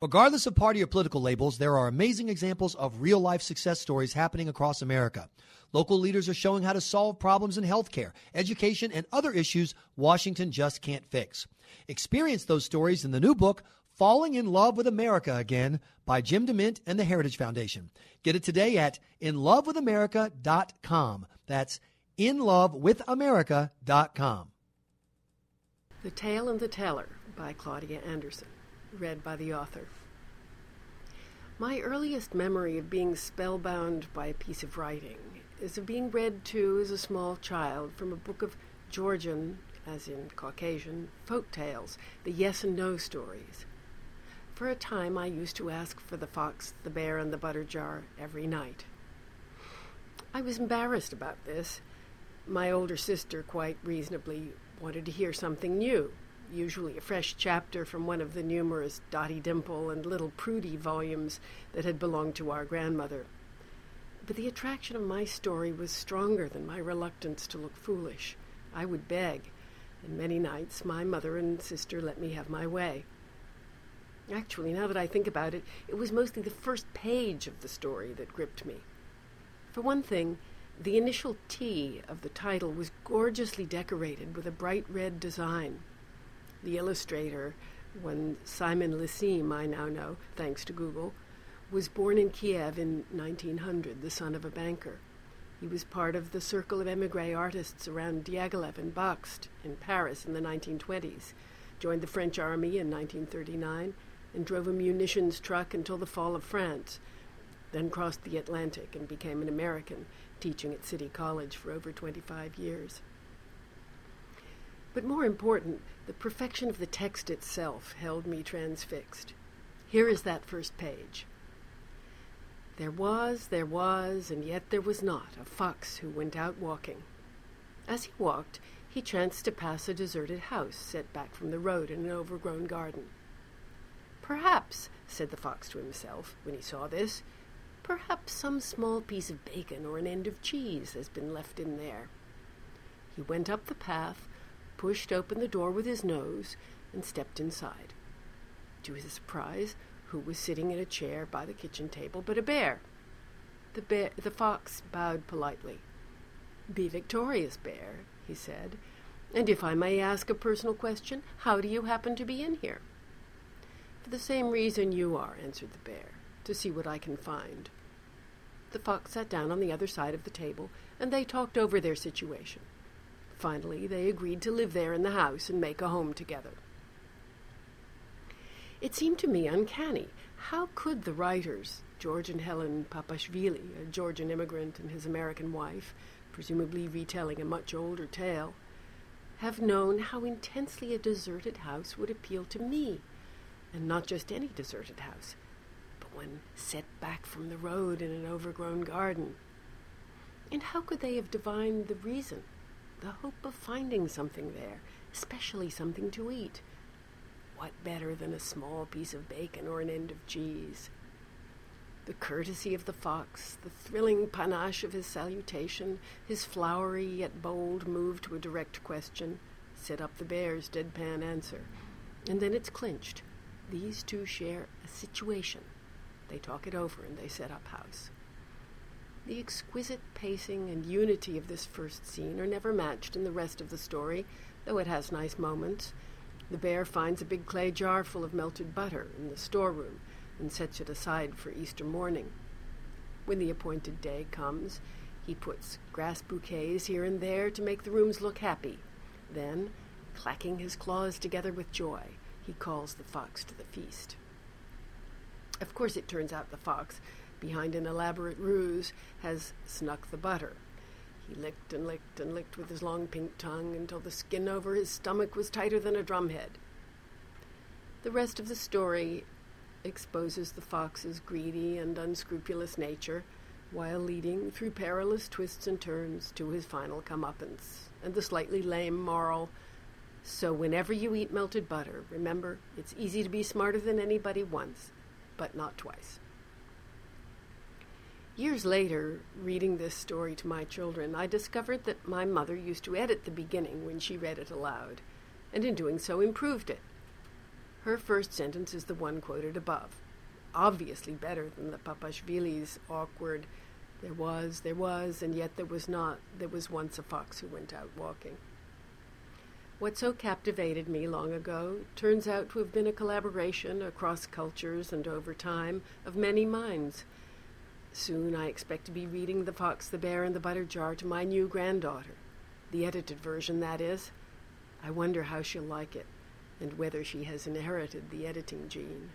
Regardless of party or political labels, there are amazing examples of real life success stories happening across America. Local leaders are showing how to solve problems in healthcare, education, and other issues Washington just can't fix. Experience those stories in the new book, Falling in Love with America Again by Jim DeMint and the Heritage Foundation. Get it today at inlovewithamerica.com. That's inlovewithamerica.com. The Tale and the Teller by Claudia Anderson read by the author. My earliest memory of being spellbound by a piece of writing is of being read to as a small child from a book of Georgian, as in Caucasian, folk tales, the yes and no stories. For a time I used to ask for the fox, the bear, and the butter jar every night. I was embarrassed about this. My older sister, quite reasonably, wanted to hear something new usually a fresh chapter from one of the numerous Dotty Dimple and Little Prudy volumes that had belonged to our grandmother. But the attraction of my story was stronger than my reluctance to look foolish. I would beg, and many nights my mother and sister let me have my way. Actually, now that I think about it, it was mostly the first page of the story that gripped me. For one thing, the initial T of the title was gorgeously decorated with a bright red design the illustrator, when Simon Lissim, I now know, thanks to Google, was born in Kiev in 1900, the son of a banker. He was part of the circle of emigre artists around Diaghilev and Bakst in Paris in the 1920s, joined the French army in 1939, and drove a munitions truck until the fall of France, then crossed the Atlantic and became an American, teaching at City College for over 25 years. But more important, the perfection of the text itself held me transfixed. Here is that first page. There was, there was, and yet there was not, a fox who went out walking. As he walked, he chanced to pass a deserted house set back from the road in an overgrown garden. Perhaps, said the fox to himself when he saw this, perhaps some small piece of bacon or an end of cheese has been left in there. He went up the path, pushed open the door with his nose, and stepped inside. To his surprise, who was sitting in a chair by the kitchen table but a bear? The, bear, the fox bowed politely. Be victorious, bear, he said. And if I may ask a personal question, how do you happen to be in here? For the same reason you are, answered the bear, to see what I can find. The fox sat down on the other side of the table, and they talked over their situation. Finally, they agreed to live there in the house and make a home together. It seemed to me uncanny. How could the writers, George and Helen Papashvili, a Georgian immigrant and his American wife, presumably retelling a much older tale, have known how intensely a deserted house would appeal to me, and not just any deserted house, but one set back from the road in an overgrown garden? And how could they have divined the reason? The hope of finding something there, especially something to eat. What better than a small piece of bacon or an end of cheese? The courtesy of the fox, the thrilling panache of his salutation, his flowery yet bold move to a direct question, set up the bear's deadpan answer. And then it's clinched. These two share a situation. They talk it over and they set up house. The exquisite pacing and unity of this first scene are never matched in the rest of the story, though it has nice moments. The bear finds a big clay jar full of melted butter in the storeroom and sets it aside for Easter morning. When the appointed day comes, he puts grass bouquets here and there to make the rooms look happy. Then, clacking his claws together with joy, he calls the fox to the feast. Of course, it turns out the fox behind an elaborate ruse, has snuck the butter. He licked and licked and licked with his long pink tongue until the skin over his stomach was tighter than a drumhead. The rest of the story exposes the fox's greedy and unscrupulous nature, while leading through perilous twists and turns to his final comeuppance, and the slightly lame moral. So, whenever you eat melted butter, remember it's easy to be smarter than anybody once, but not twice. Years later, reading this story to my children, I discovered that my mother used to edit the beginning when she read it aloud, and in doing so improved it. Her first sentence is the one quoted above, obviously better than the Papashvili's awkward, there was, there was, and yet there was not, there was once a fox who went out walking. What so captivated me long ago turns out to have been a collaboration across cultures and over time of many minds. Soon I expect to be reading The Fox, the Bear, and the Butter Jar to my new granddaughter. The edited version, that is. I wonder how she'll like it, and whether she has inherited the editing gene.